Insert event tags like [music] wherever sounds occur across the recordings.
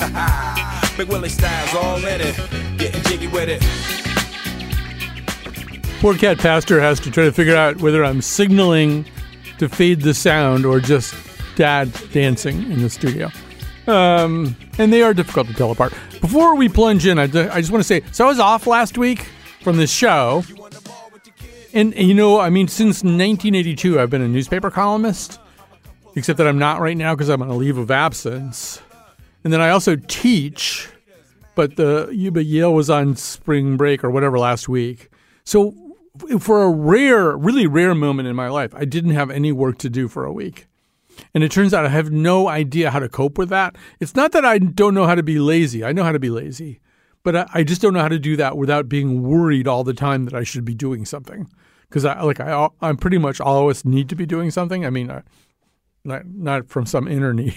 [laughs] Big Willie style's all. Getting jiggy with it. Poor Cat Pastor has to try to figure out whether I'm signaling to fade the sound or just dad dancing in the studio. Um, and they are difficult to tell apart. Before we plunge in, I, I just want to say so I was off last week from this show. And, and, you know, I mean, since 1982, I've been a newspaper columnist, except that I'm not right now because I'm on a leave of absence. And then I also teach, but the but Yale was on spring break or whatever last week. So for a rare, really rare moment in my life, I didn't have any work to do for a week. And it turns out I have no idea how to cope with that. It's not that I don't know how to be lazy. I know how to be lazy, but I, I just don't know how to do that without being worried all the time that I should be doing something. Because I like I I'm pretty much always need to be doing something. I mean, I, not not from some inner [laughs] need.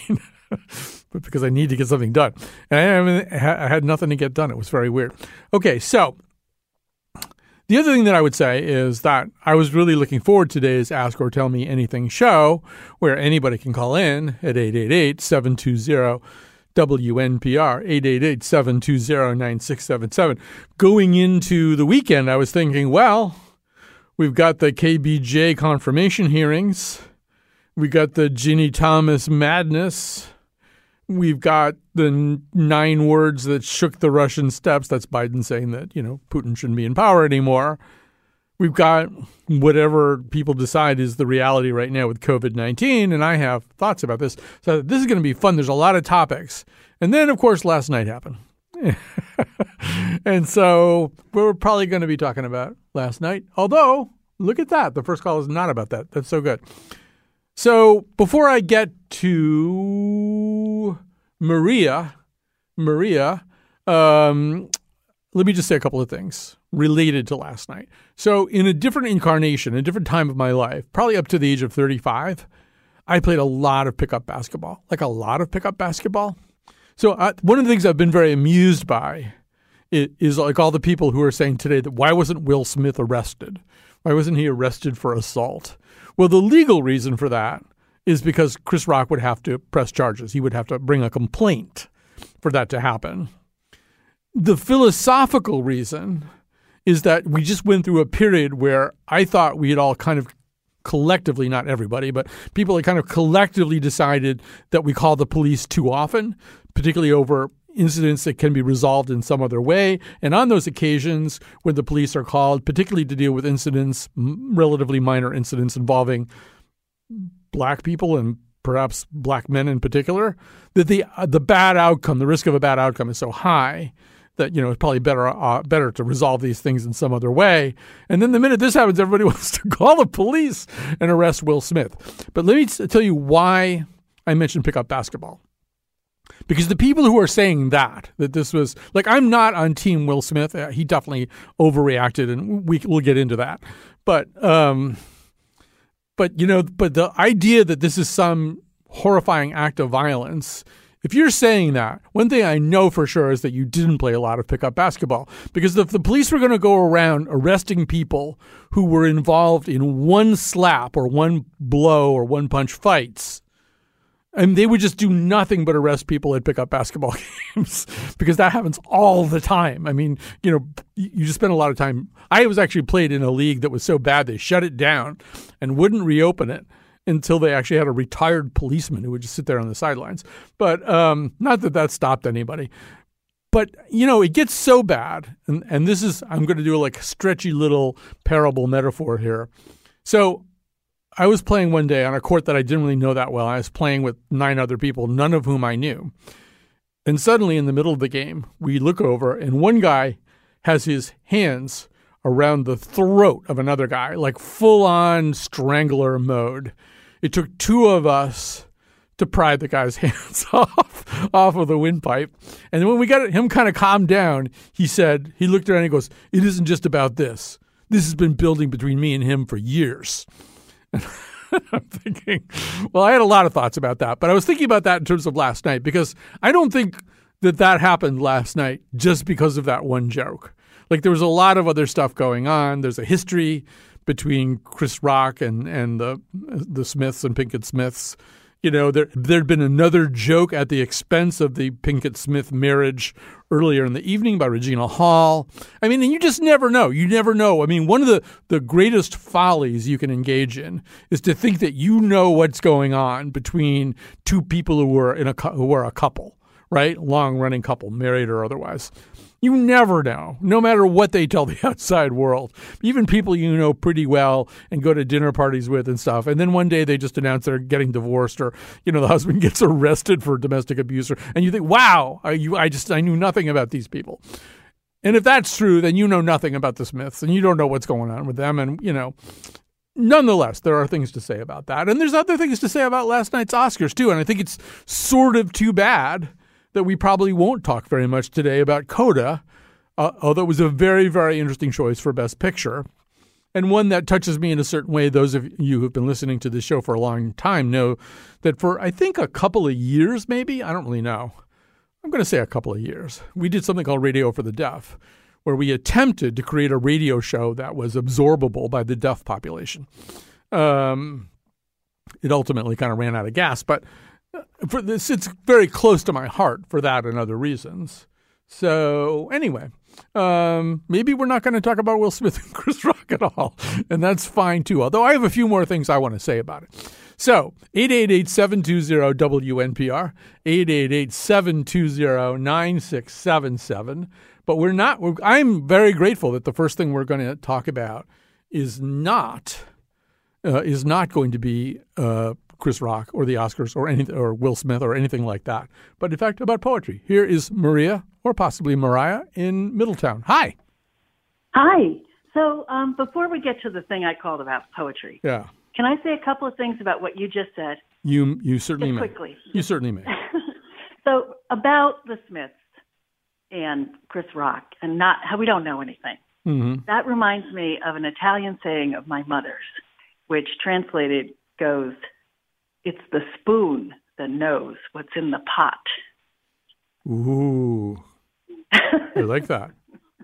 [laughs] but because I need to get something done. And I, I, had nothing to get done. It was very weird. Okay, so the other thing that I would say is that I was really looking forward to today's Ask or Tell Me Anything show, where anybody can call in at 888 720 WNPR, 888 720 9677. Going into the weekend, I was thinking, well, we've got the KBJ confirmation hearings, we got the Ginni Thomas madness. We've got the nine words that shook the Russian steppes. That's Biden saying that, you know, Putin shouldn't be in power anymore. We've got whatever people decide is the reality right now with COVID 19. And I have thoughts about this. So this is going to be fun. There's a lot of topics. And then, of course, last night happened. [laughs] and so we're probably going to be talking about last night. Although, look at that. The first call is not about that. That's so good. So before I get to Maria, Maria, um, let me just say a couple of things related to last night. So in a different incarnation, a different time of my life, probably up to the age of 35, I played a lot of pickup basketball, like a lot of pickup basketball. So uh, one of the things I've been very amused by is like all the people who are saying today that why wasn't Will Smith arrested? Why wasn't he arrested for assault? Well, the legal reason for that is because Chris Rock would have to press charges. He would have to bring a complaint for that to happen. The philosophical reason is that we just went through a period where I thought we had all kind of collectively, not everybody, but people had kind of collectively decided that we call the police too often, particularly over incidents that can be resolved in some other way. And on those occasions when the police are called, particularly to deal with incidents, relatively minor incidents involving black people and perhaps black men in particular, that the uh, the bad outcome, the risk of a bad outcome, is so high that you know it's probably better uh, better to resolve these things in some other way. And then the minute this happens, everybody [laughs] wants to call the police and arrest Will Smith. But let me tell you why I mentioned pickup basketball. Because the people who are saying that, that this was like, I'm not on team Will Smith. Uh, he definitely overreacted, and we, we'll get into that. But, um, but, you know, but the idea that this is some horrifying act of violence, if you're saying that, one thing I know for sure is that you didn't play a lot of pickup basketball. Because if the police were going to go around arresting people who were involved in one slap or one blow or one punch fights, and they would just do nothing but arrest people at pickup basketball [laughs] games because that happens all the time. I mean, you know, you just spend a lot of time. I was actually played in a league that was so bad they shut it down and wouldn't reopen it until they actually had a retired policeman who would just sit there on the sidelines. But um, not that that stopped anybody. But you know, it gets so bad, and and this is I'm going to do like a stretchy little parable metaphor here. So I was playing one day on a court that I didn't really know that well. I was playing with nine other people, none of whom I knew. And suddenly, in the middle of the game, we look over, and one guy has his hands around the throat of another guy, like full on strangler mode. It took two of us to pry the guy's [laughs] hands off off of the windpipe. And when we got him kind of calmed down, he said, he looked around and he goes, It isn't just about this. This has been building between me and him for years. [laughs] I'm thinking, well, I had a lot of thoughts about that, but I was thinking about that in terms of last night because I don't think that that happened last night just because of that one joke. Like there was a lot of other stuff going on. There's a history between Chris Rock and and the the Smiths and Pinkett Smiths. You know, there there'd been another joke at the expense of the Pinkett Smith marriage earlier in the evening by Regina Hall. I mean, and you just never know. You never know. I mean, one of the, the greatest follies you can engage in is to think that you know what's going on between two people who are in a who are a couple, right? Long running couple, married or otherwise. You never know, no matter what they tell [laughs] the outside world. Even people you know pretty well and go to dinner parties with and stuff. And then one day they just announce they're getting divorced or, you know, the [laughs] husband gets arrested for domestic abuse. Or, and you think, wow, I, you, I just, I knew nothing about these people. And if that's true, then you know nothing about the Smiths and you don't know what's going on with them. And, you know, nonetheless, there are things to say about that. And there's other things to say about last night's Oscars, too. And I think it's sort of too bad that we probably won't talk very much today about Coda, uh, although it was a very, very interesting choice for Best Picture. And one that touches me in a certain way. Those of you who've been listening to this show for a long time know that for, I think, a couple of years, maybe, I don't really know. I'm going to say a couple of years. We did something called Radio for the Deaf, where we attempted to create a radio show that was absorbable by the deaf population. Um, it ultimately kind of ran out of gas, but for this, it's very close to my heart for that and other reasons. So anyway, um, maybe we're not going to talk about Will Smith [laughs] and Chris Rock at all, and that's fine too. Although I have a few more things I want to say about it. So 888-720-WNPR, 888-720-9677. But we're not. We're, I'm very grateful that the first thing we're going to talk about is not uh, is not going to be uh, Chris Rock or the Oscars or anything or Will Smith or anything like that, but in fact about poetry. Here is Maria or possibly Mariah in Middletown. Hi. Hi. So um, before we get to the thing I called about poetry, yeah, can I say a couple of things about what you just said? You you certainly just may. quickly. You certainly may. [laughs] so about the Smiths and Chris Rock and not how we don't know anything. Mm-hmm. That reminds me of an Italian saying of my mother's, which translated goes, it's the spoon that knows what's in the pot. Ooh. I like that.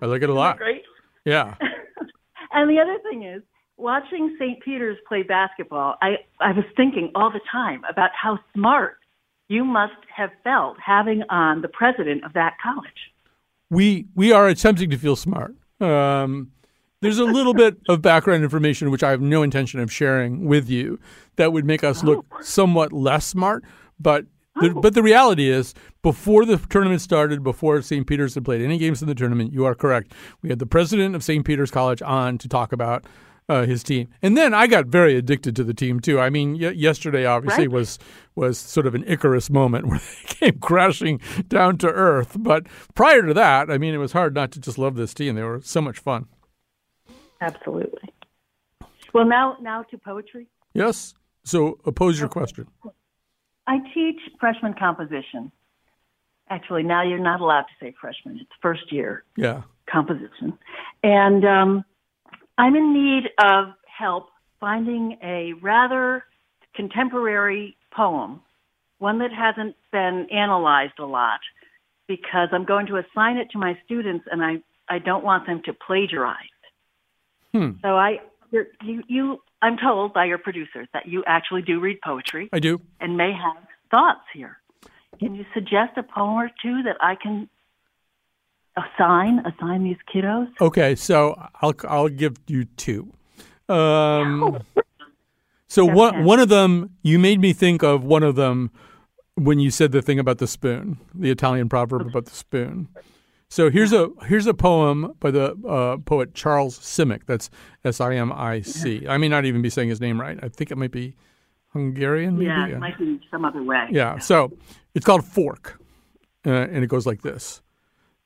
I like it a lot. Great. Yeah. [laughs] and the other thing is, watching St. Peter's play basketball, I, I was thinking all the time about how smart you must have felt having on the president of that college. We we are attempting to feel smart. Um, there's a little bit of background information which I have no intention of sharing with you that would make us look Oh. somewhat less smart. But the, Oh. but the reality is, before the tournament started, before St. Peter's had played any games in the tournament, you are correct. We had the president of St. Peter's College on to talk about uh, his team, and then I got very addicted to the team too. I mean, y- yesterday obviously Right. was was sort of an Icarus moment [laughs] where they came crashing down to earth. But prior to that, I mean, it was hard not to just love this team. They were so much fun. Absolutely. Well, now now to poetry. Yes. So oppose your question. I teach freshman composition. Actually, now you're not allowed to say freshman. It's first year Yeah. composition. And um, I'm in need of help finding a rather contemporary poem, one that hasn't been analyzed a lot, because I'm going to assign it to my students and I, I don't want them to plagiarize. Hmm. So I, you're, you, you, I'm told by your producers that you actually do read poetry I do. and may have thoughts here. Can you suggest a poem or two that I can assign assign these kiddos? Okay, so I'll I'll give you two. Um, so one one of them you made me think of one of them when you said the thing about the spoon, the Italian proverb about the spoon. So here's a here's a poem by the uh, poet Charles Simic. That's S I M I C. I may not even be saying his name right. I think it might be Hungarian. Maybe. Yeah, it might be some other way. Yeah. So it's called Fork, uh, and it goes like this: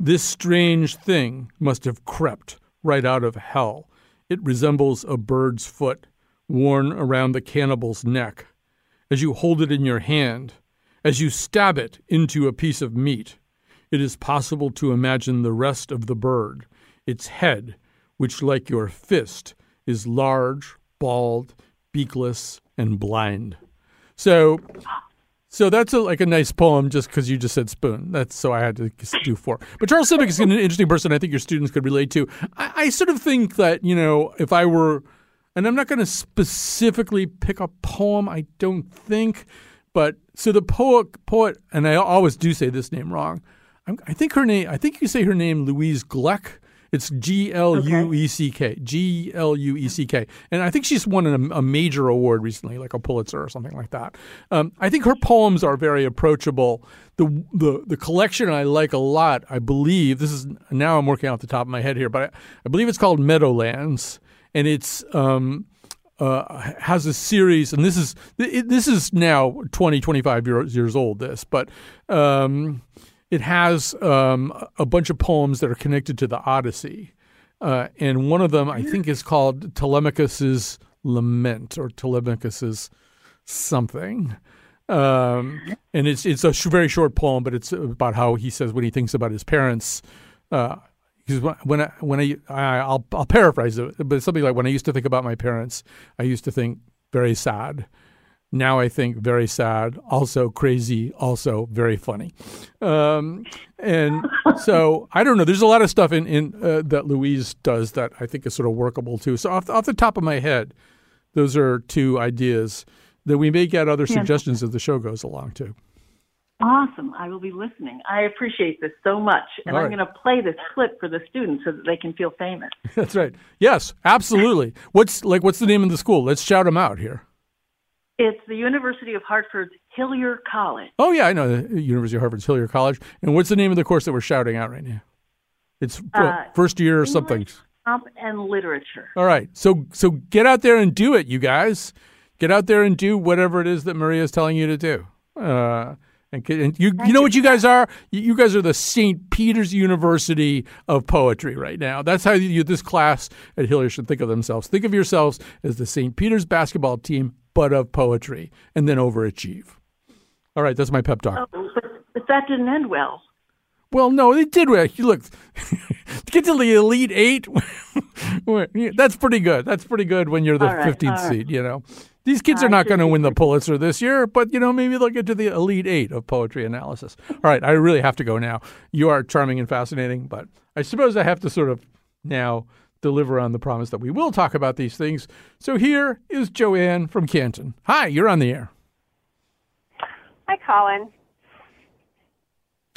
This strange thing must have crept right out of hell. It resembles a bird's foot worn around the cannibal's neck. As you hold it in your hand, as you stab it into a piece of meat, it is possible to imagine the rest of the bird, its head, which, like your fist, is large, bald, beakless, and blind. So, so that's a, like a nice poem just because you just said spoon. That's so I had to do four. But Charles Simic is an interesting person. I think your students could relate to. I, I sort of think that you know if I were, and I'm not going to specifically pick a poem. I don't think, but so the poet, poet, and I always do say this name wrong. I'm, I think her name. I think you say her name Louise Gleck. It's G L U E C K. G L U E C K. And I think she's won a, a major award recently, like a Pulitzer or something like that. Um, I think her poems are very approachable. The, the the collection I like a lot, I believe, this is now I'm working off the top of my head here, but I, I believe it's called Meadowlands. And it's um, uh, has a series, and this is this is now 20, 25 years, years old. This, but um, it has um, a bunch of poems that are connected to the Odyssey, uh, and one of them I think is called Telemachus's Lament or Telemachus's something. Um, and it's it's a sh- very short poem, but it's about how he says when he thinks about his parents. Uh, because when I, when I, I I'll I'll paraphrase it, but it's something like when I used to think about my parents, I used to think very sad. Now I think very sad, also crazy, also very funny. Um, and [laughs] so I don't know. There's a lot of stuff in in uh, that Louise does that I think is sort of workable too. So off off the top of my head, those are two ideas that we may get other suggestions as the show goes along too. Awesome. I will be listening. I appreciate this so much. And All I'm right. going to play this clip for the students so that they can feel famous. [laughs] That's right. Yes, absolutely. What's like? What's the name of the school? Let's shout them out here. It's the University of Hartford's Hillier College. Oh yeah, I know the University of Hartford's Hillier College. And what's the name of the course that we're shouting out right now? It's Uh, first year or something. Comp and literature. All right. So so get out there and do it, you guys. Get out there and do whatever it is that Maria is telling you to do. Uh, and, and you you know what you guys are? You, you guys are the St. Peter's University of poetry right now. That's how you, this class at Hillier should think of themselves. Think of yourselves as the St. Peter's basketball team, but of poetry, and then overachieve. All right, that's my pep talk. Oh, but, but that didn't end well. Well, no, they did. look [laughs] to get to the elite eight. [laughs] that's pretty good. That's pretty good when you're the right, fifteenth all right. seed. You know, these kids are not going to win the Pulitzer this year, but you know maybe they'll get to the elite eight of poetry analysis. All right, I really have to go now. You are charming and fascinating, but I suppose I have to sort of now deliver on the promise that we will talk about these things. So here is Joanne from Canton. Hi, you're on the air. Hi, Colin.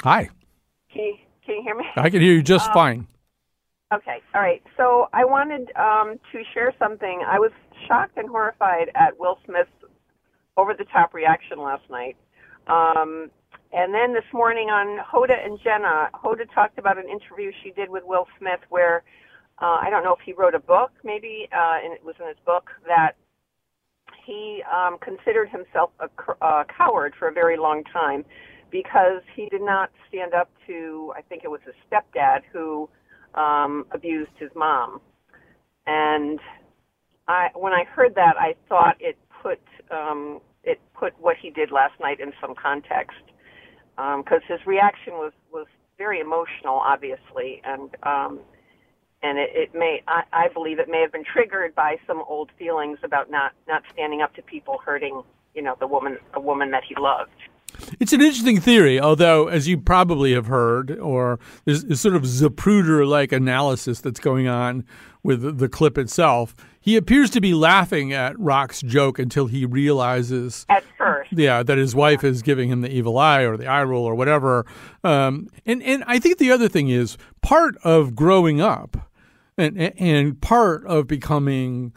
Hi, Can you, can you hear me? I can hear you just fine. Okay. All right. So I wanted um, to share something. I was shocked and horrified at Will Smith's over the top reaction last night. Um, and then this morning on Hoda and Jenna, Hoda talked about an interview she did with Will Smith where uh, I don't know if he wrote a book, maybe, uh, and it was in his book that he um, considered himself a, a coward for a very long time because he did not stand up to, I think it was his stepdad who um, abused his mom. And I, when I heard that, I thought it put um, it put what he did last night in some context because his reaction was was very emotional, obviously, and um, and it, it may I, I believe it may have been triggered by some old feelings about not not standing up to people hurting you know the woman a woman that he loved. It's an interesting theory, although, as you probably have heard, or there's, there's sort of Zapruder like analysis that's going on with the clip itself. He appears to be laughing at Rock's joke until he realizes At first, Yeah, that his wife is giving him the evil eye or the eye roll or whatever. Um, and and I think the other thing is part of growing up, and and part of becoming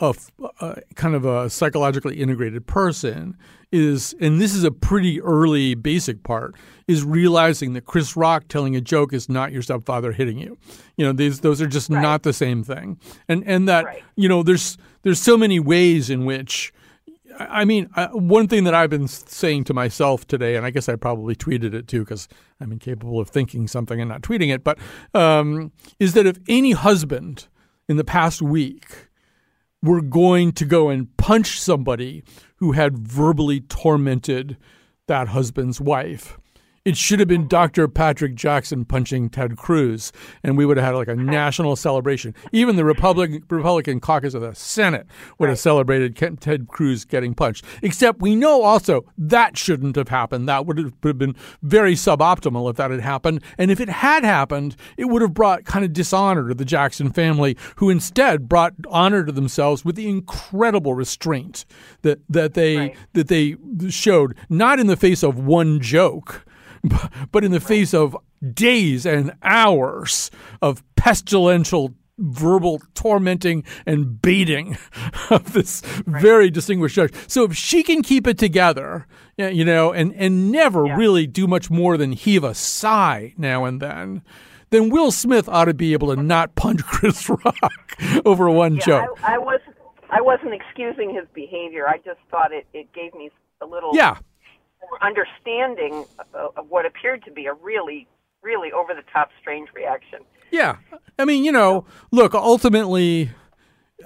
a, a, kind of a psychologically integrated person is, and this is a pretty early basic part, is realizing that Chris Rock telling a joke is not your stepfather hitting you. You know, these those are just right. not the same thing, and and that right. you know there's there's so many ways in which. I mean, one thing that I've been saying to myself today, and I guess I probably tweeted it too because I'm incapable of thinking something and not tweeting it, but um, is that if any husband in the past week were going to go and punch somebody who had verbally tormented that husband's wife. It should have been Dr. Patrick Jackson punching Ted Cruz, and we would have had like a national celebration. Even the Republican Republican caucus of the Senate would have celebrated Ted Cruz getting punched. Except we know also that shouldn't have happened. That would have been very suboptimal if that had happened. And if it had happened, it would have brought kind of dishonor to the Jackson family, who instead brought honor to themselves with the incredible restraint that that they right. that they showed, not in the face of one joke [laughs] but in the face of days and hours of pestilential verbal tormenting and baiting [laughs] of this right. very distinguished judge. So if she can keep it together, you know, and and never yeah. really do much more than heave a sigh now and then, then Will Smith ought to be able to not punch [laughs] Chris Rock over one yeah, joke. I, I was I wasn't excusing his behavior. I just thought it it gave me a little yeah understanding uh, of what appeared to be a really, really over the top strange reaction. Yeah. I mean, you know, look, ultimately,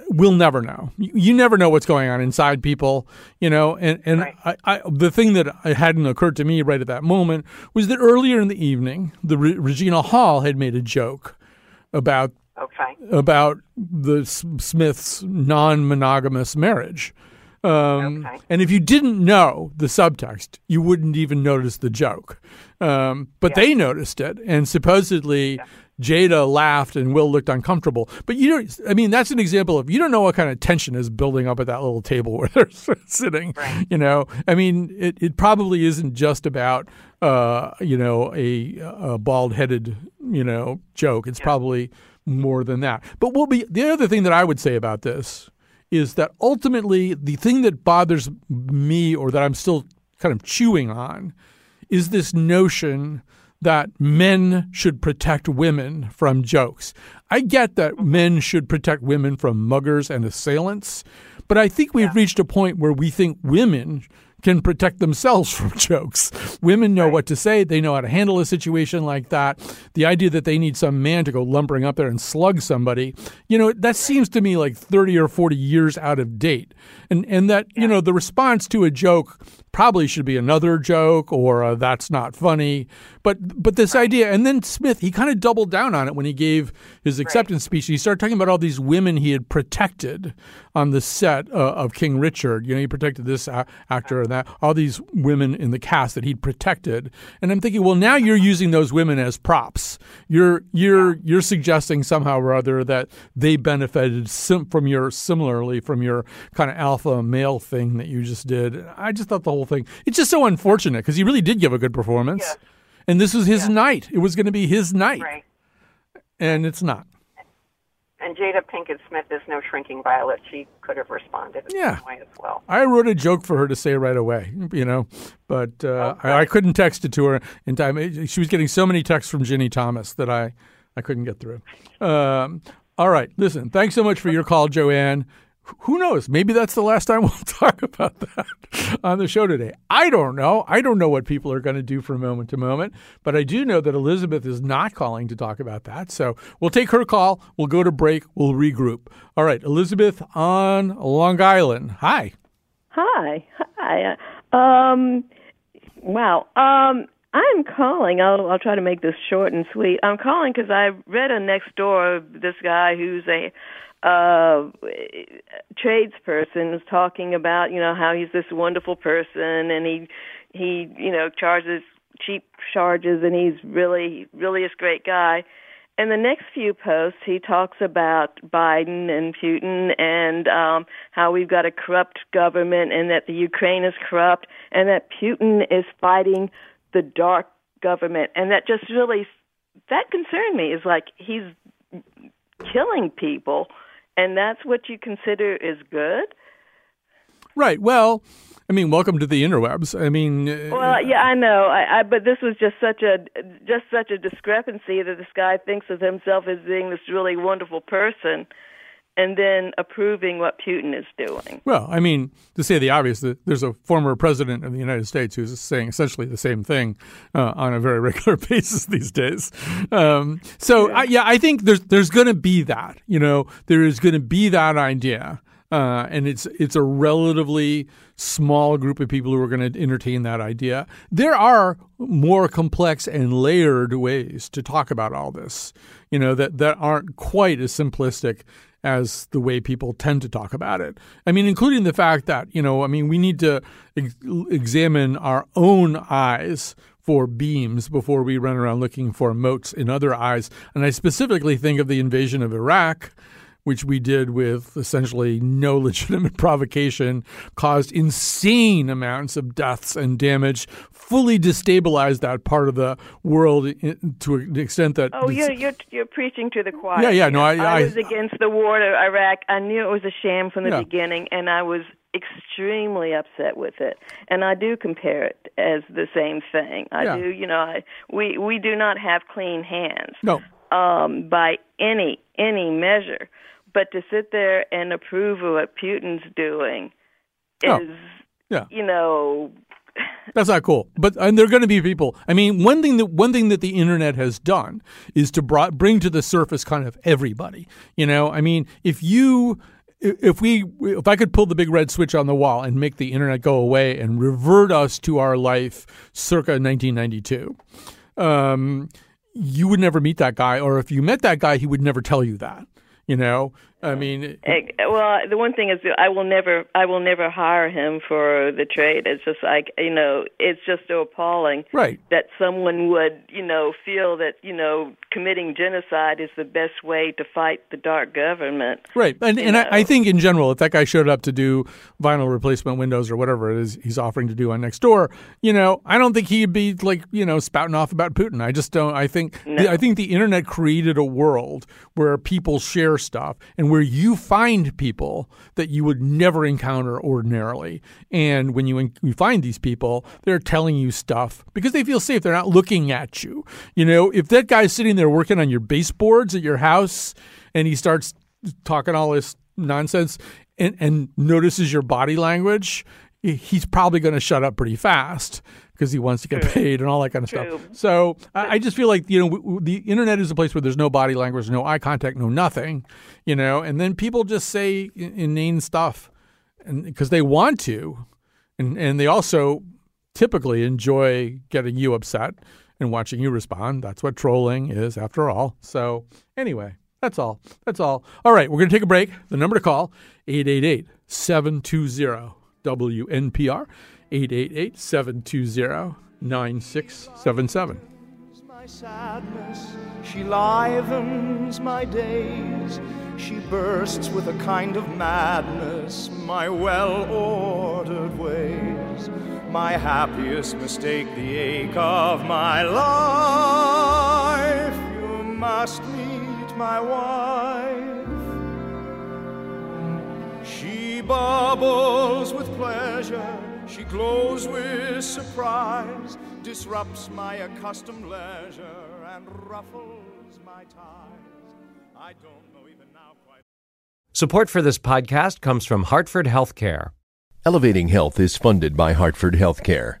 we'll never know. You never know what's going on inside people, you know. And and right. I, I, the thing that hadn't occurred to me right at that moment was that earlier in the evening, the Re- Regina Hall had made a joke about okay. about the Smiths' non-monogamous marriage. Um, okay. And if you didn't know the subtext, you wouldn't even notice the joke. Um, but yeah. they noticed it, and supposedly yeah. Jada laughed and Will looked uncomfortable. But you don't. I mean, that's an example of you don't know what kind of tension is building up at that little table [laughs] where they're sitting. Right. You know, I mean, it, it probably isn't just about uh, you know a, a bald headed you know joke. It's yeah. probably more than that. But what be the other thing that I would say about this is that ultimately the thing that bothers me or that I'm still kind of chewing on is this notion that men should protect women from jokes. I get that men should protect women from muggers and assailants, but I think we've yeah. reached a point where we think women can protect themselves [laughs] from jokes. Women know right. what to say, they know how to handle a situation like that. The idea that they need some man to go lumbering up there and slug somebody, you know, that seems to me like 30 or 40 years out of date. And and that, yeah. you know, the response to a joke probably should be another joke or uh, that's not funny. But but this right. idea, and then Smith, he kind of doubled down on it when he gave his acceptance right. speech. He started talking about all these women he had protected on the set uh, of King Richard. You know, he protected this a- actor and that, all these women in the cast that he'd protected. And I'm thinking, well, now you're using those women as props. You're you're yeah. you're suggesting somehow or other that they benefited sim- from your similarly from your kind of alpha male thing that you just did. I just thought the whole thing. It's just so unfortunate because he really did give a good performance. Yeah and this was his yeah. night. It was going to be his night, right. and it's not. And Jada Pinkett Smith is no shrinking violet. She could have responded yeah. as well. I wrote a joke for her to say right away, you know, but uh, okay. I, I, couldn't text it to her in time. She was getting so many texts from Ginni Thomas that I, I couldn't get through. Um, all right, listen. Thanks so much for your call, Joanne who knows? Maybe that's the last time [laughs] we'll talk about that on the show today. I don't know. I don't know what people are going to do from moment to moment, but I do know that Elizabeth is not calling to talk about that. So we'll take her call. We'll go to break. We'll regroup. All right, Elizabeth on Long Island. Hi. Hi. Hi. Um, wow. Um, I'm calling. I'll, I'll try to make this short and sweet. I'm calling because I read a next door this guy who's a uh tradesperson is talking about you know how he's this wonderful person and he he you know charges cheap charges and he's really really a great guy And the next few posts, he talks about Biden and Putin and um, how we've got a corrupt government and that the Ukraine is corrupt and that Putin is fighting the dark government. And that just really, that concerned me. Is like he's killing people, and that's what you consider is good. Right. Well, I mean, welcome to the interwebs. I mean, uh, well, yeah, I know, I, I, but this was just such a just such a discrepancy that this guy thinks of himself as being this really wonderful person, and then approving what Putin is doing. Well, I mean, to say the obvious, there's a former president of the United States who's saying essentially the same thing uh, on a very [laughs] regular basis these days. Um, so, yeah. I, yeah, I think there's there's going to be that. You know, there is going to be that idea uh, and it's it's a relatively small group of people who are going to entertain that idea. There are more complex and layered ways to talk about all this, you know, that, that aren't quite as simplistic as the way people tend to talk about it. I mean, including the fact that, you know, I mean, we need to ex- examine our own eyes for beams before we run around looking for motes in other eyes. And I specifically think of the invasion of Iraq which we did with essentially no [laughs] legitimate provocation, caused insane amounts of deaths and damage, fully destabilized that part of the world to an extent that. Oh, you're, you're, you're preaching to the choir. Yeah, yeah, no, I, I, I was against the war to Iraq. I knew it was a sham from the yeah. beginning, and I was extremely upset with it and i do compare it as the same thing i yeah. do you know I, we we do not have clean hands no um by any any measure but to sit there and approve of what Putin's doing is, oh, yeah. you know, that's not cool. But and there are going to be people. I mean, one thing that one thing that the internet has done is to brought, bring to the surface kind of everybody. You know, I mean, if you if we if I could pull the big red switch on the wall and make the internet go away and revert us to our life circa 1992, um, you would never meet that guy, or if you met that guy, he would never tell you that. You know, I mean, eh, well, the one thing is, I will never, I will never hire him for the trade. It's just like you know, it's just so appalling, right? That someone would, you know, feel that you know, committing genocide is the best way to fight the dark government, right? And and I, I, think in general, if that guy showed up to do vinyl replacement windows or whatever it is he's offering to do on next door, you know, I don't think he'd be like you know spouting off about Putin. I just don't. I think no. I think the internet created a world where people share stuff and where you find people that you would never encounter ordinarily. And when you, you find these people, they're telling you stuff because they feel safe. They're not looking at you. You know, if that guy's sitting there working on your baseboards at your house and he starts talking all this nonsense and, and notices your body language, he's probably going to shut up pretty fast because he wants to get paid and all that kind of True. stuff. So I, I just feel like you know w- w- the internet is a place where there's no body language, no eye contact, no nothing, you know, and then people just say inane stuff, and because they want to, and and they also typically enjoy getting you upset and watching you respond. That's what trolling is, after all. So anyway. That's all. That's all. All right, we're going to take a break. The number to call 888 720 WNPR. 888 720 9677. My sadness, she livens my days. She bursts with a kind of madness my well ordered ways. My happiest mistake, the ache of my life. You must meet my wife. She bubbles with pleasure she glows with surprise, disrupts my accustomed leisure, and ruffles my ties. I don't know even now quite. Support for this podcast comes from Hartford Healthcare. Elevating Health is funded by Hartford Healthcare.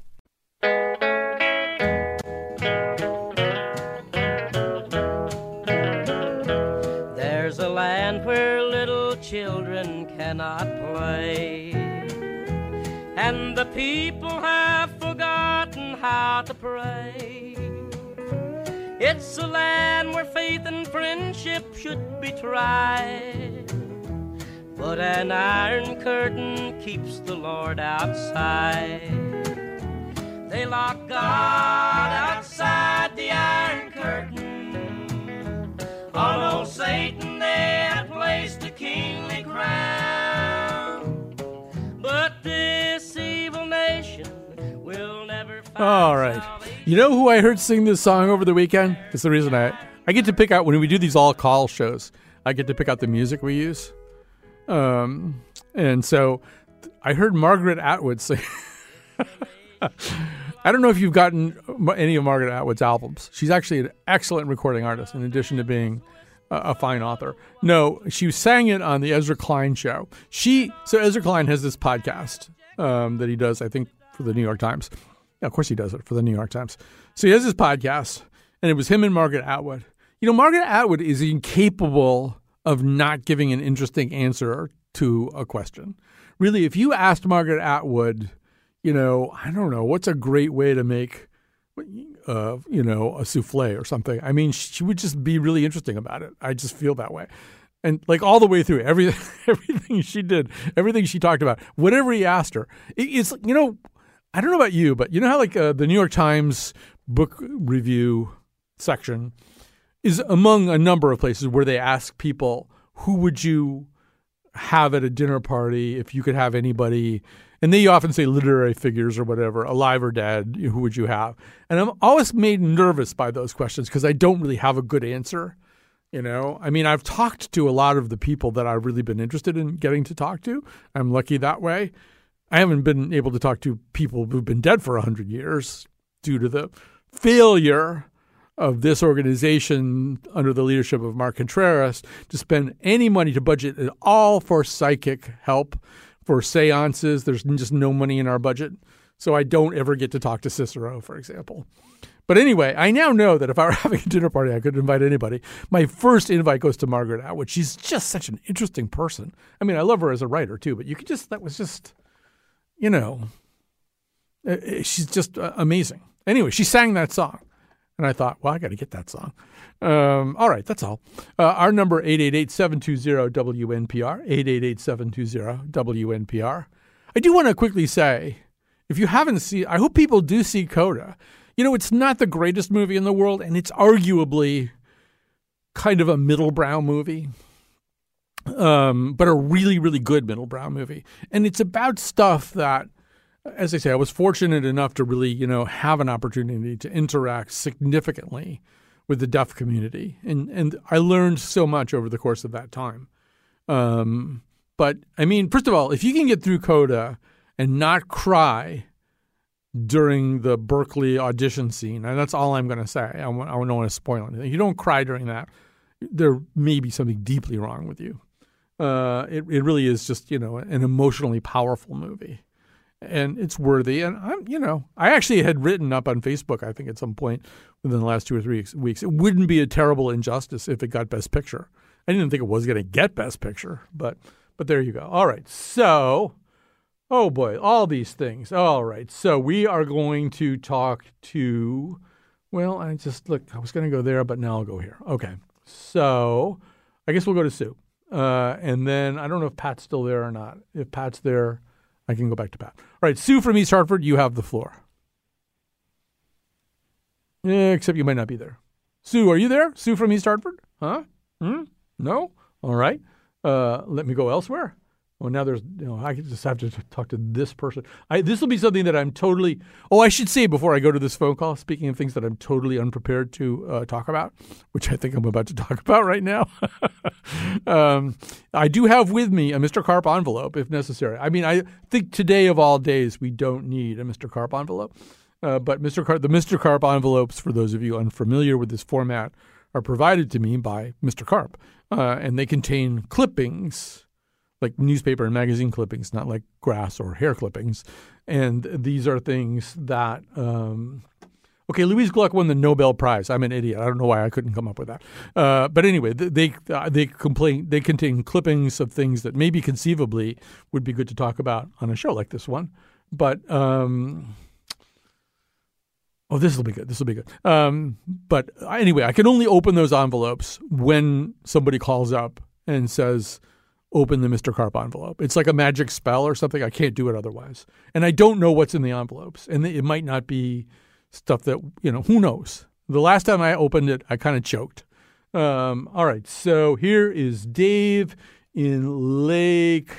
Children cannot play and the people have forgotten how to pray. It's a land where faith and friendship should be tried. But an iron curtain keeps the Lord outside. They lock God outside the iron curtain. Old Satan All right. You know who I heard sing this song over the weekend? It's the reason I I get to pick out when we do these all call shows. I get to pick out the music we use. Um, and so I heard Margaret Atwood sing. [laughs] I don't know if you've gotten any of Margaret Atwood's albums. She's actually an excellent recording artist, in addition to being a, a fine author. No, she sang it on the Ezra Klein show. She so Ezra Klein has this podcast um, that he does, I think, for the New York Times. Yeah, of course, he does it for the New York Times. So he has his podcast, and it was him and Margaret Atwood. You know, Margaret Atwood is incapable of not giving an interesting answer to a question. Really, if you asked Margaret Atwood, you know, I don't know, what's a great way to make, uh, you know, a souffle or something? I mean, she would just be really interesting about it. I just feel that way. And like all the way through everything, [laughs] everything she did, everything she talked about, whatever he asked her, it, it's you know, I don't know about you, but you know how like uh, the New York Times book review section is among a number of places where they ask people who would you have at a dinner party if you could have anybody? And they often say literary figures or whatever alive or dead who would you have? And i'm always made nervous by those questions because i don't really have a good answer you know? I mean i've talked to a lot of the people that i've really been interested in getting to talk to. I'm lucky that way i haven't been able to talk to people who've been dead for 100 years due to the failure of this organization under the leadership of Mark Contreras to spend any money to budget at all for psychic help, for seances. There's just no money in our budget. So I don't ever get to talk to Cicero, for example. But anyway, I now know that if I were [laughs] having a dinner party, I could invite anybody. My first invite goes to Margaret Atwood. She's just such an interesting person. I mean, I love her as a writer too, but you could just, that was just, you know, she's just amazing. Anyway, she sang that song. And I thought, well, I got to get that song. Um, all right, that's all. Uh, our number, 888-720-WNPR, 888-720-WNPR. I do want to quickly say, if you haven't seen, I hope people do see Coda. You know, it's not the greatest movie in the world, and it's arguably kind of a middle brow movie, um, but a really, really good middle brow movie. And it's about stuff that – as I say, I was fortunate enough to really, you know, have an opportunity to interact significantly with the deaf community, and and I learned so much over the course of that time. Um, but I mean, first of all, if you can get through Coda and not cry during the Berkeley audition scene, and that's all I'm going to say. I, I don't want to spoil anything. You don't cry during that. There may be something deeply wrong with you. Uh, it it really is just you know an emotionally powerful movie and it's worthy. And I'm, you know, I actually had written up on Facebook, I think at some point within the last two or three weeks, it wouldn't be a terrible injustice if it got Best Picture. I didn't think it was going to get Best Picture, but but there you go. All right, so oh boy, all these things. All right, so we are going to talk to. Well, I just look. I was going to go there, but now I'll go here. Okay, so I guess we'll go to Sue, uh, and then I don't know if Pat's still there or not. If Pat's there. I can go back to Pat. All right, Sue from East Hartford, you have the floor. Yeah, except you might not be there. Sue, are you there? Sue from East Hartford? Huh? Hmm? No? All right. Uh, let me go elsewhere. Well, now there's, you know, I just have to talk to this person. This will be something that I'm totally, oh, I should say before I go to this phone call, speaking of things that I'm totally unprepared to uh, talk about, which I think I'm about to [laughs] talk about right now. [laughs] um, I do have with me a Mr. Karp envelope if necessary. I mean, I think today of all days, we don't need a Mr. Karp envelope. Uh, but Mr. Karp, the Mr. Karp envelopes, for those of you unfamiliar with this format, are provided to me by Mr. Karp, uh, and they contain clippings like newspaper and magazine clippings, not like grass or hair clippings. And these are things that. Um, okay, Louise Gluck won the Nobel Prize. I'm an idiot. I don't know why I couldn't come up with that. Uh, but anyway, they uh, they complain they contain clippings of things that maybe conceivably would be good to talk about on a show like this one. But um, oh, this will be good. This will be good. Um, but anyway, I can only open those envelopes when somebody calls up and says open the Mr. Carp envelope. It's like a magic spell or something. I can't do it otherwise. And I don't know what's in the envelopes. And it might not be stuff that, you know, who knows? The last time I opened it, I kind of choked. Um, all right. So here is Dave in Lake,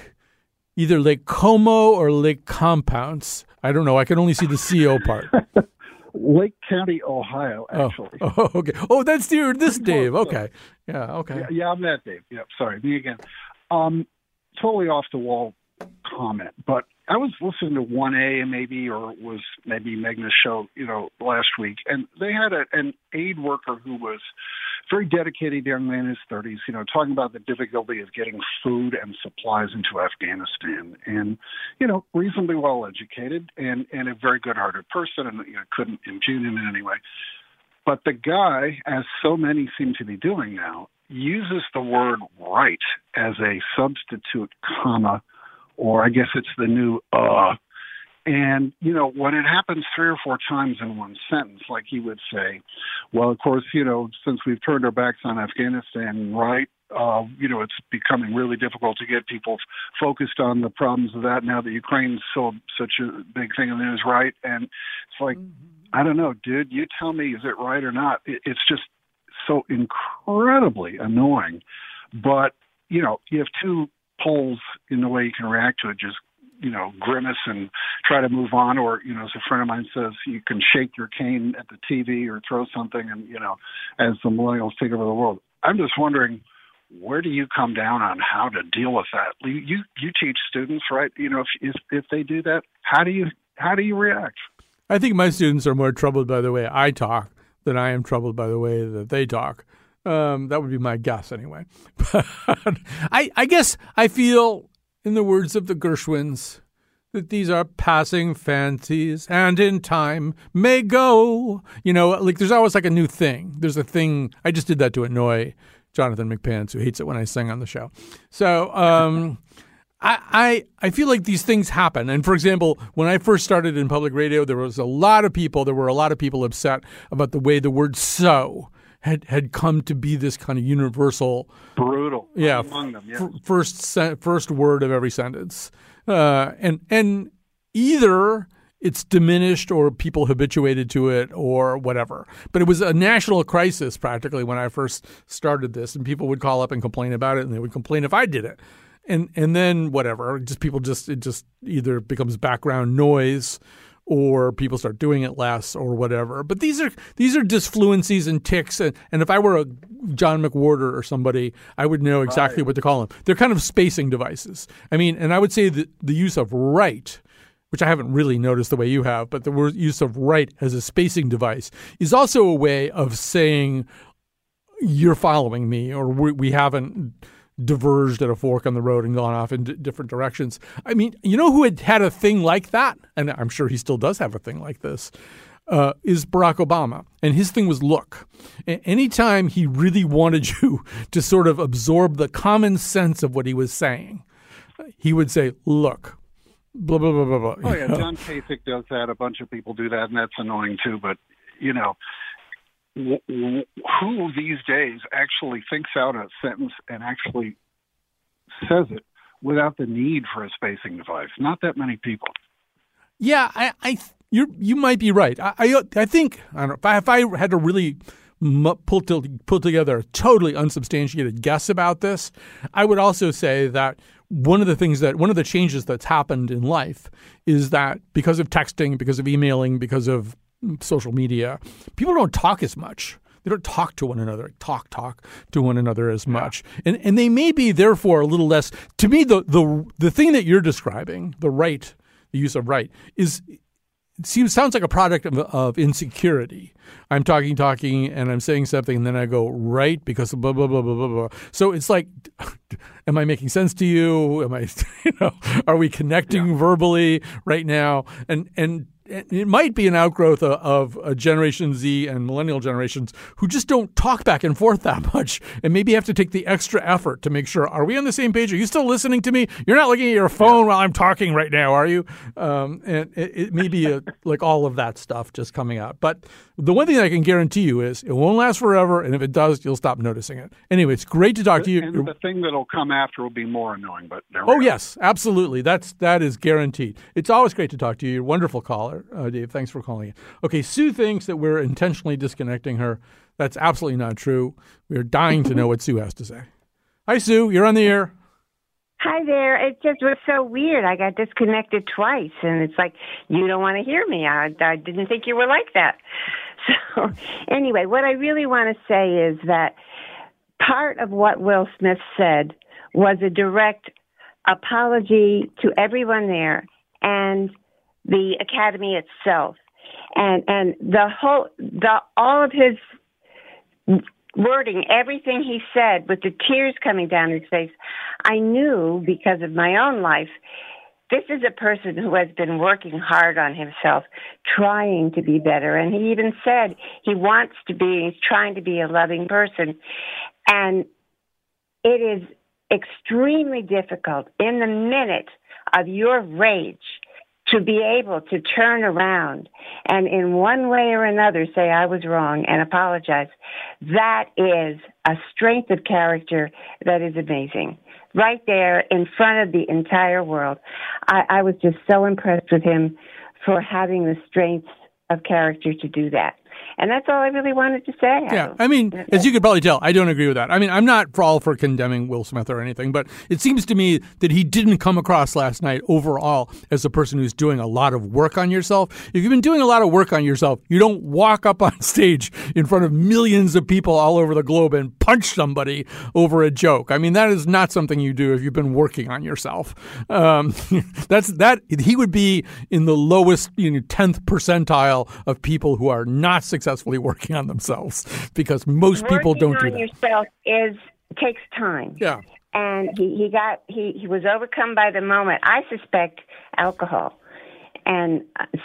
either Lake Como or Lake Compounds. I don't know. I can only see the CO part. [laughs] Lake County, Ohio, Oh, actually. [laughs] Oh, okay. Oh, that's your, this Dave. Okay. Yeah. Okay. Yeah, yeah, I'm that Dave. Yeah, sorry, me again. Um, totally off the wall comment, but I was listening to 1A maybe, or it was maybe Meghna's show, you know, last week, and they had a, an aid worker who was very dedicated young man in his 30s, you know, talking about the difficulty of getting food and supplies into Afghanistan, and you know, reasonably well educated and and a very good-hearted person, and you know, couldn't impugn him in any way. But the guy, as so many seem to be doing now, uses the word right as a substitute comma, or I guess it's the new uh. And, you know, when it happens three or four times in one sentence, like he would say, well, of course, you know, since we've turned our backs on Afghanistan, right, uh, you know, it's becoming really difficult to get people focused on the problems of that now that Ukraine's so such a big thing in the news, right? And it's like, I don't know, dude, you tell me, is it right or not? It, it's just so incredibly annoying. But, you know, you have two poles in the way you can react to it. Just, you know, grimace and try to move on. Or, you know, as a friend of mine says, you can shake your cane at the TV or throw something and, you know, as the millennials take over the world. I'm just wondering, where do you come down on how to deal with that? You you, you teach students, right? You know, if, if if they do that, how do you how do you react? I think my students are more troubled by the way I talk than I am troubled by the way that they talk. Um, that would be my guess, anyway. [laughs] But I, I guess I feel, in the words of the Gershwins, that these are passing fancies and in time may go. You know, like there's always like a new thing. There's a thing. I just did that to annoy Jonathan McPants, who hates it when I sing on the show. So, um, I, I I feel like these things happen. And for example, when I first started in public radio, there was a lot of people. There were a lot of people upset about the way the word "so" had had come to be this kind of universal, brutal. Yeah, among them. Yes. f- first sen- first word of every sentence, uh, and and either it's diminished or people habituated to it or whatever. But it was a national crisis practically when I first started this, and people would call up and complain about it, and they would complain if I did it and and then whatever just people just it just either becomes background noise or people start doing it less or whatever. But these are these are disfluencies and ticks. And, and if i were a john mcwhorter or somebody i would know exactly Right. what to call them. They're kind of spacing devices. I mean and i would say that the use of right which I haven't really noticed the way you have, but the use of right as a spacing device is also a way of saying you're following me or we, we haven't diverged at a fork on the road and gone off in d- different directions. I mean, you know who had had a thing like that, and I'm sure he still does have a thing like this, uh, is Barack Obama. And his thing was look. Anytime he really wanted you to sort of absorb the common sense of what he was saying, he would say, look. Blah blah blah blah blah. Oh yeah. John Kasich does that. A bunch of people do that, and that's annoying too. But you know, who these days actually thinks out a sentence and actually says it without the need for a spacing device? Not that many people. Yeah, I, I you you might be right. I, I, I think I don't know if I, if I had to really pull, to, pull together a totally unsubstantiated guess about this. I would also say that one of the things that one of the changes that's happened in life is that because of texting, because of emailing, because of social media, people don't talk as much. They don't talk to one another, talk, talk to one another as much. And and they may be therefore a little less to me the the the thing that you're describing, the right, the use of right, is seems sounds like a product of, of insecurity. I'm talking, talking, and I'm saying something, and then I go right because blah blah blah blah blah blah. So it's like, [laughs] am I making sense to you? Am I, [laughs] you know, are we connecting yeah. verbally right now? And and it might be an outgrowth of, of Generation Z and millennial generations who just don't talk back and forth that much, and maybe have to take the extra effort to make sure: Are we on the same page? Are you still listening to me? You're not looking at your phone while I'm talking right now, are you? Um, and it, it may be a, [laughs] like all of that stuff just coming out. But the one thing I can guarantee you is it won't last forever, and if it does, you'll stop noticing it. Anyway, it's great to talk to you. And the thing that'll come after will be more annoying. But oh yes, absolutely. That's that is guaranteed. It's always great to talk to you. You're a wonderful caller, uh, Dave. Thanks for calling in. Okay, Sue thinks that we're intentionally disconnecting her. That's absolutely not true. We're dying to know what Sue has to say. Hi, Sue. You're on the air. Hi there. It just was so weird. I got disconnected twice, and it's like you don't want to hear me. I, I didn't think you were like that. [laughs] So, anyway, what I really want to say is that part of what Will Smith said was a direct apology to everyone there and the academy itself. And and the whole the all of his wording everything he said with the tears coming down his face i knew because of my own life this is a person who has been working hard on himself trying to be better. And he even said he wants to be he's trying to be a loving person. And it is extremely difficult in the minute of your rage to be able to turn around and in one way or another say I was wrong and apologize, that is a strength of character that is amazing. Right there in front of the entire world. I, I was just so impressed with him for having the strength of character to do that. And that's all I really wanted to say. Yeah, I mean, as you could probably tell, I don't agree with that. I mean, I'm not for all for condemning Will Smith or anything, but it seems to me that he didn't come across last night overall as a person who's doing a lot of work on yourself. If you've been doing a lot of work on yourself, you don't walk up on [laughs] stage in front of millions of people all over the globe and punch somebody over a joke. I mean, that is not something you do if you've been working on yourself. Um, [laughs] that's that he would be in the lowest, you know, tenth percentile of people who are not successfully working on themselves because most working people don't do that. yourself is takes time. Yeah. And he, he got he, he was overcome by the moment. I suspect alcohol. And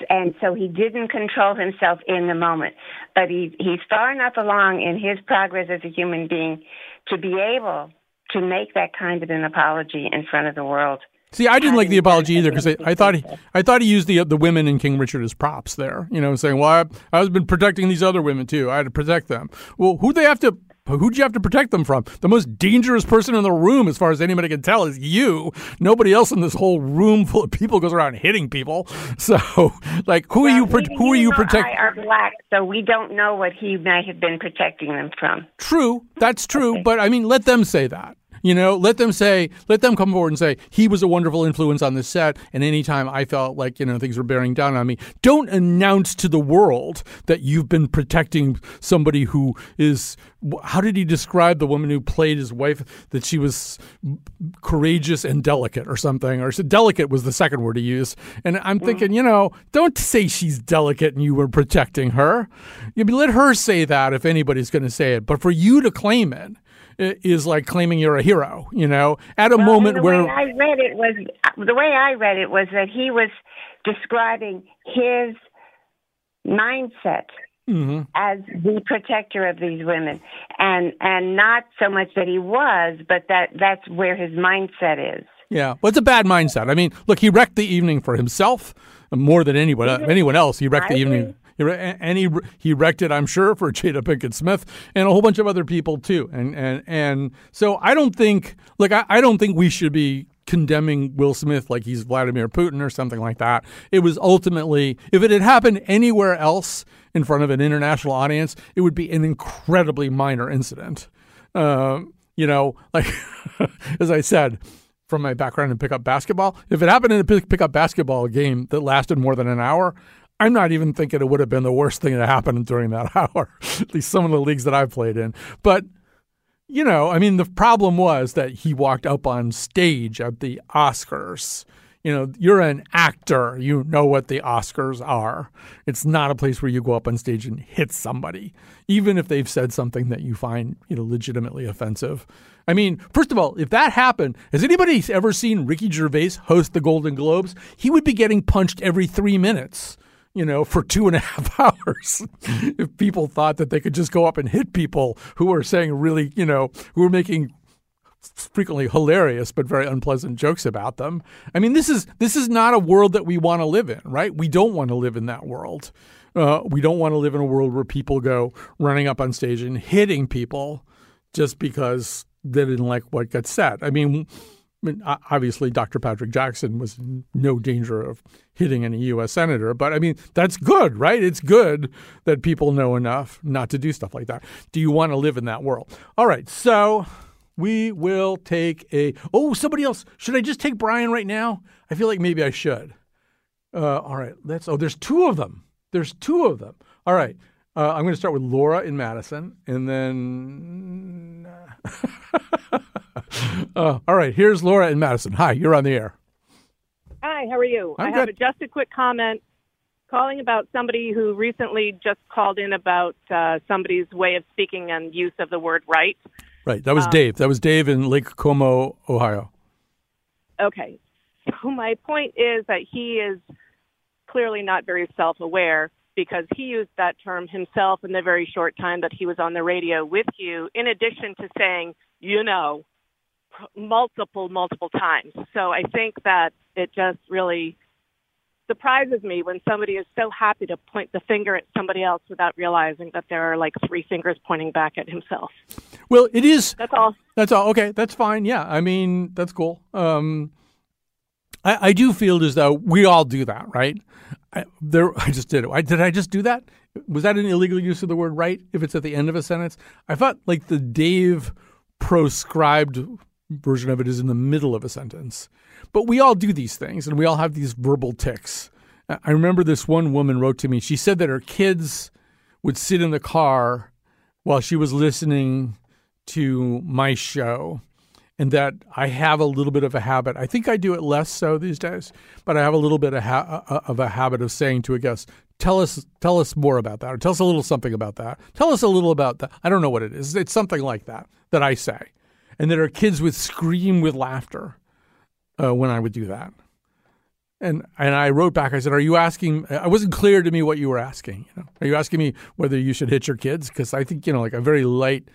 and so he didn't control himself in the moment. But he he's far enough along in his progress as a human being to be able to make that kind of an apology in front of the world See, I didn't like the apology either because I, I, thought he, I thought he used the the women in King Richard as props there. You know, saying, "Well, I, I've been protecting these other women too. I had to protect them." Well, who they have to? Who'd you have to protect them from? The most dangerous person in the room, as far as anybody can tell, is you. Nobody else in this whole room full of people goes around hitting people. [laughs] So, like, who well, are you? who are you protecting? Are black, so we don't know what he might have been protecting them from. True, that's true. Okay. But I mean, let them say that. You know, let them say, let them come forward and say, he was a wonderful influence on the set. And anytime I felt like, you know, things were bearing down on me, don't announce to the world that you've been protecting somebody who is, how did he describe the woman who played his wife? That she was courageous and delicate or something, or so delicate was the second word he used. And I'm mm. thinking, you know, don't say she's delicate and you were protecting her. You let her say that if anybody's going to say it. But for you to claim it, is like claiming you're a hero. You know, at a well, moment where way I read it was the way I read it was that he was describing his mindset mm-hmm. as the protector of these women, and and not so much that he was, but that that's where his mindset is. Yeah, well, it's a bad mindset. I mean, look, he wrecked the evening for himself more than anyone anyone else. He wrecked the evening. And he he wrecked it, I'm sure, for [laughs] Jada Pinkett Smith and a whole bunch of other people too. And and and so I don't think, like, I, I don't think we should be condemning Will Smith like he's Vladimir Putin or something like that. It was ultimately, if it had happened anywhere else in front of an international audience, it would be an incredibly minor incident. Uh, you know, [laughs] like as I said, from my background in pickup basketball, if it happened in a pickup basketball game that lasted more than an hour, I'm not even thinking it would have been the worst thing that happened during that [laughs] hour. At least some of the leagues that I've played in. But you know, I mean, the problem was that he walked up on stage at the Oscars. You know, you're an actor. You know what the Oscars are. It's not a place where you go up on stage and hit somebody, even if they've said something that you find, you know, legitimately offensive. I mean, first of all, if that happened, has anybody ever seen Ricky Gervais host the Golden Globes? He would be getting punched every three minutes you know, for two and a [laughs] half hours. if people thought that they could just go up and hit people who were saying really, you know, who were making frequently hilarious but very unpleasant jokes about them. I mean, this is this is not a world that we want to live in, right? We don't want to live in that world. Uh, we don't want to live in a world where people go running up on stage and hitting people just because they didn't like what got said. I mean, I mean, obviously, Dr. Patrick Jackson was in no danger of hitting any U.S. senator, but I mean, that's good, right? It's good that people know enough not to do stuff like that. Do you want to live in that world? All right, so we will take a. Oh, somebody else. Should I just take Brian right now? I feel like maybe I should. Uh, all right, let's. Oh, there's two of them. There's two of them. All right. Uh, I'm going to start with Laura in Madison, and then. [laughs] uh, all right, here's Laura in Madison. Hi, you're on the air. Hi, how are you? I'm I have a, just a quick comment calling about somebody who recently just called in about uh, somebody's way of speaking and use of the word right. Right, that was Um, Dave. That was Dave in Lake Como, Ohio. Okay. So my point is that he is clearly not very self aware because he used that term himself in the very short time that he was on the radio with you, in addition to saying, you know, multiple, multiple times. So I think that it just really surprises me when somebody is so happy to point the finger at somebody else without realizing that there are like three fingers pointing back at himself. Well, it is. That's all. That's all. Okay, that's fine. Yeah, I mean that's cool. Um, I, I do feel as though we all do that, right? I, there, I just did it. I, did I just do that? Was that an illegal use of the word "right"? If it's at the end of a sentence, I thought like the Dave proscribed version of it is in the middle of a sentence. But we all do these things, and we all have these verbal ticks. I remember this one woman wrote to me. She said that her kids would sit in the car while she was listening to my show and that I have a little bit of a habit. I think I do it less so these days, but I have a little bit of, ha- uh, of a habit of saying to a guest, "Tell us, tell us more about that, or tell us a little something about that. Tell us a little about that." I don't know what it is. It's something like that that I say, and that our kids would scream with laughter uh, when I would do that. And and I wrote back. I said, "Are you asking? I wasn't clear to me what you were asking. You know, are you asking me whether you should hit your kids? Because I think you know, like a very light,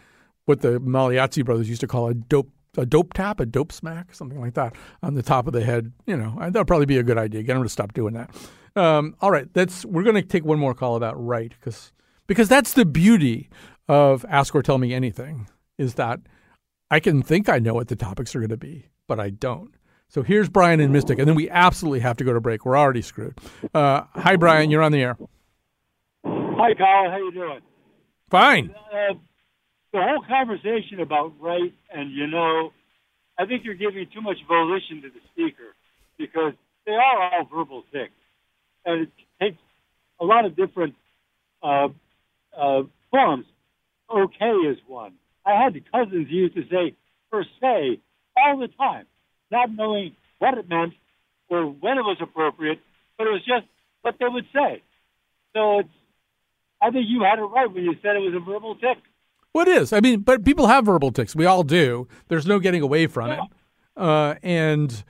what the Magliozzi brothers used to call a dope a dope tap, a dope smack, something like that on the top of the head. You know, that'll probably be a good idea. Get them to stop doing that. Um, all right, that's we're going to take one more call about right because because that's the beauty of ask or tell me anything is that I can think I know what the topics are going to be, but I don't. So here's Brian and Mystic, and then we absolutely have to go to break. We're already screwed. Uh, hi, Brian. You're on the air. Hi, Colin. How you doing? Fine. Uh, the whole conversation about right and you know, I think you're giving too much volition to the speaker because they are all verbal tics, and it takes a lot of different uh, uh, forms. Okay is one. I had the cousins who used to say per se all the time, not knowing what it meant or when it was appropriate, but it was just what they would say. So it's, I think you had it right when you said it was a verbal tic. What is? I mean, but people have verbal tics. We all do. There's no getting away from it. Uh, and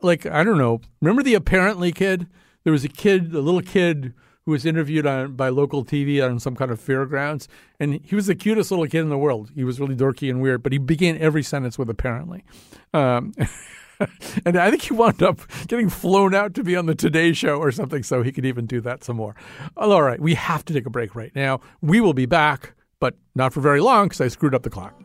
like I don't know. Remember the apparently kid? There was a kid, a little kid who was interviewed on by local TV on some kind of fairgrounds, and he was the cutest little kid in the world. He was really dorky and weird, but he began every sentence with apparently. Um, [laughs] and I think he wound up getting flown out to be on the Today Show or something, so he could even do that some more. All right, we have to take a break right now. We will be back, but not for very long because I screwed up the clock.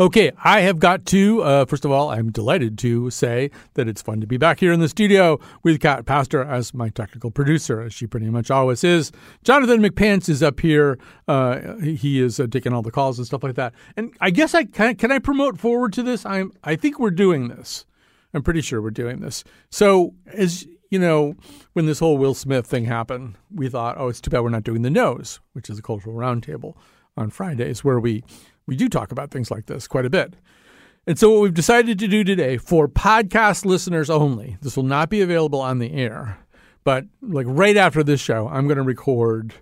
Okay, I have got to, uh, first of all, I'm delighted to say that it's fun to be back here in the studio with Cat Pastor as my technical producer, as she pretty much always is. Jonathan McPants is up here. Uh, he is uh, taking all the calls and stuff like that. And I guess I can, can I promote forward to this? I'm, I think we're doing this. I'm pretty sure we're doing this. So, as you know, when this whole Will Smith thing happened, we thought, oh, it's too bad we're not doing the nose, which is a cultural roundtable on Fridays, where we we do talk about things like this quite a bit. And so, what we've decided to do today for podcast listeners only, this will not be available on the air, but like right after this show, I'm going to record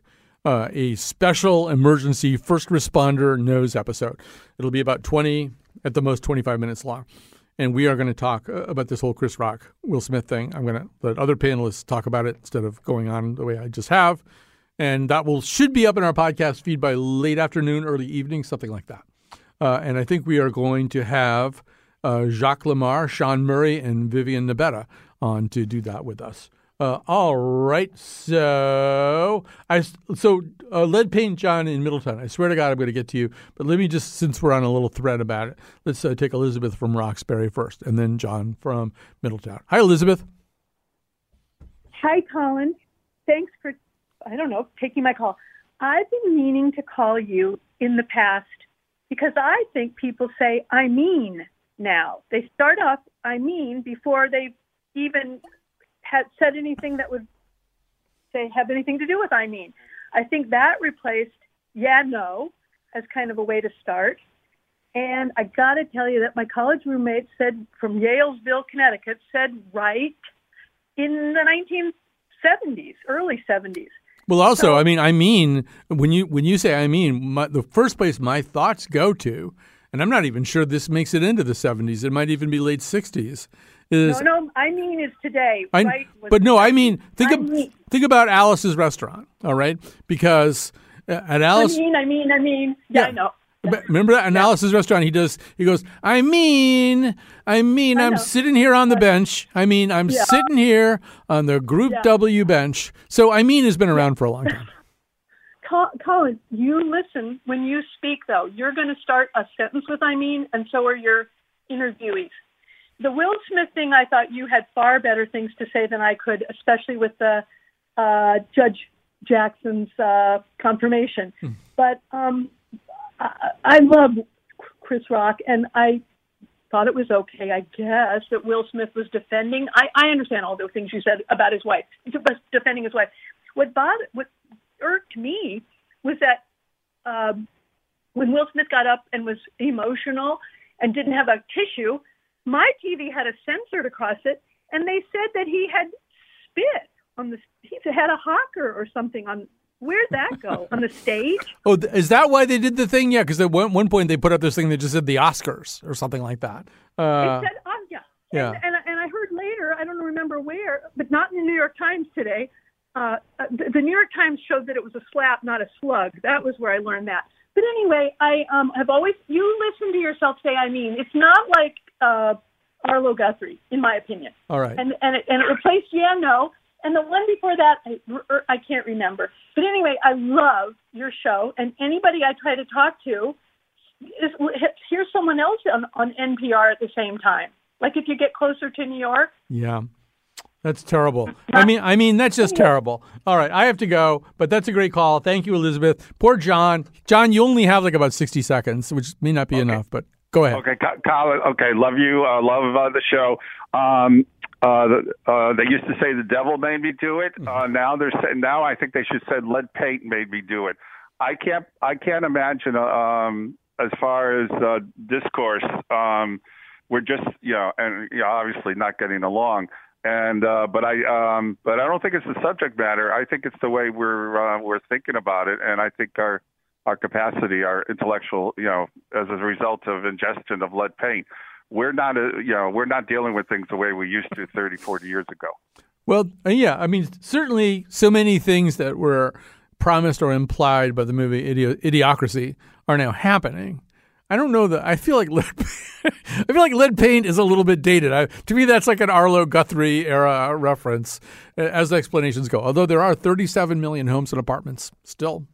uh, a special emergency first responder nose episode. It'll be about 20, at the most 25 minutes long. And we are going to talk uh, about this whole Chris Rock, Will Smith thing. I'm going to let other panelists talk about it instead of going on the way I just have and that will should be up in our podcast feed by late afternoon, early evening, something like that. Uh, and I think we are going to have uh, Jacques Lamarre, Sean Murray, and Vivian Nabetta on to do that with us. Uh, all right, so I so uh, lead paint John in Middletown. I swear to God, I'm going to get to you, but let me just since we're on a little thread about it, let's uh, take Elizabeth from Roxbury first, and then John from Middletown. Hi, Elizabeth. Hi, Colin. Thanks for I don't know, taking my call. I've been meaning to call you in the past because I think people say I mean now. They start off I mean before they've even had said anything that would say have anything to do with I mean. I think that replaced yeah no as kind of a way to start. And I got to tell you that my college roommate said from Yalesville, Connecticut, said right in the 1970s, early 70s. Well, also, so, I mean, I mean, when you when you say I mean, my, the first place my thoughts go to, and I'm not even sure this makes it into the 70s. It might even be late 60s. Is, no, no, I mean is today. I, right? But no, I mean think I of, mean. think about Alice's restaurant. All right, because uh, at Alice, I mean, I mean, I mean, yeah, yeah. I know. Remember that analysis yeah. restaurant? He does. He goes. I mean, I mean, I am sitting here on the bench. I mean, I'm yeah. sitting here on the Group yeah. W bench. So, I mean, has been around for a long time. [laughs] Colin, you listen when you speak. Though you're going to start a sentence with "I mean," and so are your interviewees. The Will Smith thing, I thought you had far better things to say than I could, especially with the uh, Judge Jackson's uh, confirmation. Hmm. But um, I, love Chris Rock, and I thought it was okay, I guess, that Will Smith was defending. I, I understand all the things you said about his wife, defending his wife. What bothered, what irked me was that um, when Will Smith got up and was emotional and didn't have a tissue, my TV had a censored across it, and they said that he had spit on the. He had a hawker or something on Where'd that go on the stage? [laughs] Oh, is that why they did the thing? Yeah, because at one, one point they put up this thing that just said the Oscars or something like that. Uh, it said, oh, yeah. Yeah. And, and, and I heard later, I don't remember where, but not in the New York Times today. Uh, uh, the, the New York Times showed that it was a slap, not a slug. That was where I learned that. But anyway, I um, have always you listen to yourself say. I mean, it's not like uh, Arlo Guthrie, in my opinion. All right. And and it, and it replaced yeah no. And the one before that, I, er, I can't remember. But anyway, I love your show, and anybody I try to talk to, is, here's someone else on, on NPR at the same time. Like if you get closer to New York. Yeah. That's terrible. I mean, I mean, that's just terrible. All right, I have to go, but that's a great call. Thank you, Elizabeth. Poor John. John, you only have like about sixty seconds, which may not be okay. enough, but go ahead. Okay, Colin. Okay, love you. Uh, love uh, the show. Um, uh, uh, they used to say the devil made me do it. Uh, mm-hmm. now they're saying now I think they should say lead paint made me do it. I can't I can't imagine uh, um, as far as uh, discourse. Um, we're just you know and you know, obviously not getting along. And uh, but I um, but I don't think it's the subject matter. I think it's the way we're uh, we're thinking about it, and I think our our capacity, our intellectual, you know, as a result of ingestion of lead paint we're not a, you know we're not dealing with things the way we used to 30 40 years ago. Well uh, yeah i mean certainly so many things that were promised or implied by the movie Idi- idiocracy are now happening. I don't know that i feel like lead, [laughs] i feel like lead paint is a little bit dated. I, to me that's like an arlo guthrie era reference as the explanations go. Although there are 37 million homes and apartments still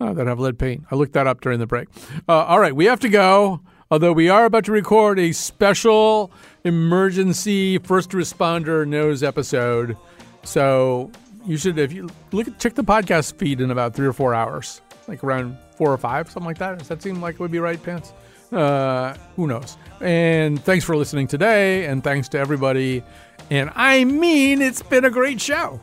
uh, that have lead paint. I looked that up during the break. Uh, all right we have to go Although we are about to record a special emergency first responder news episode. So you should, if you look at, check the podcast feed in about three or four hours, like around four or five, something like that. Does that seem like it would be right, Pants? Uh, who knows? And thanks for listening today, and thanks to everybody. And I mean, it's been a great show.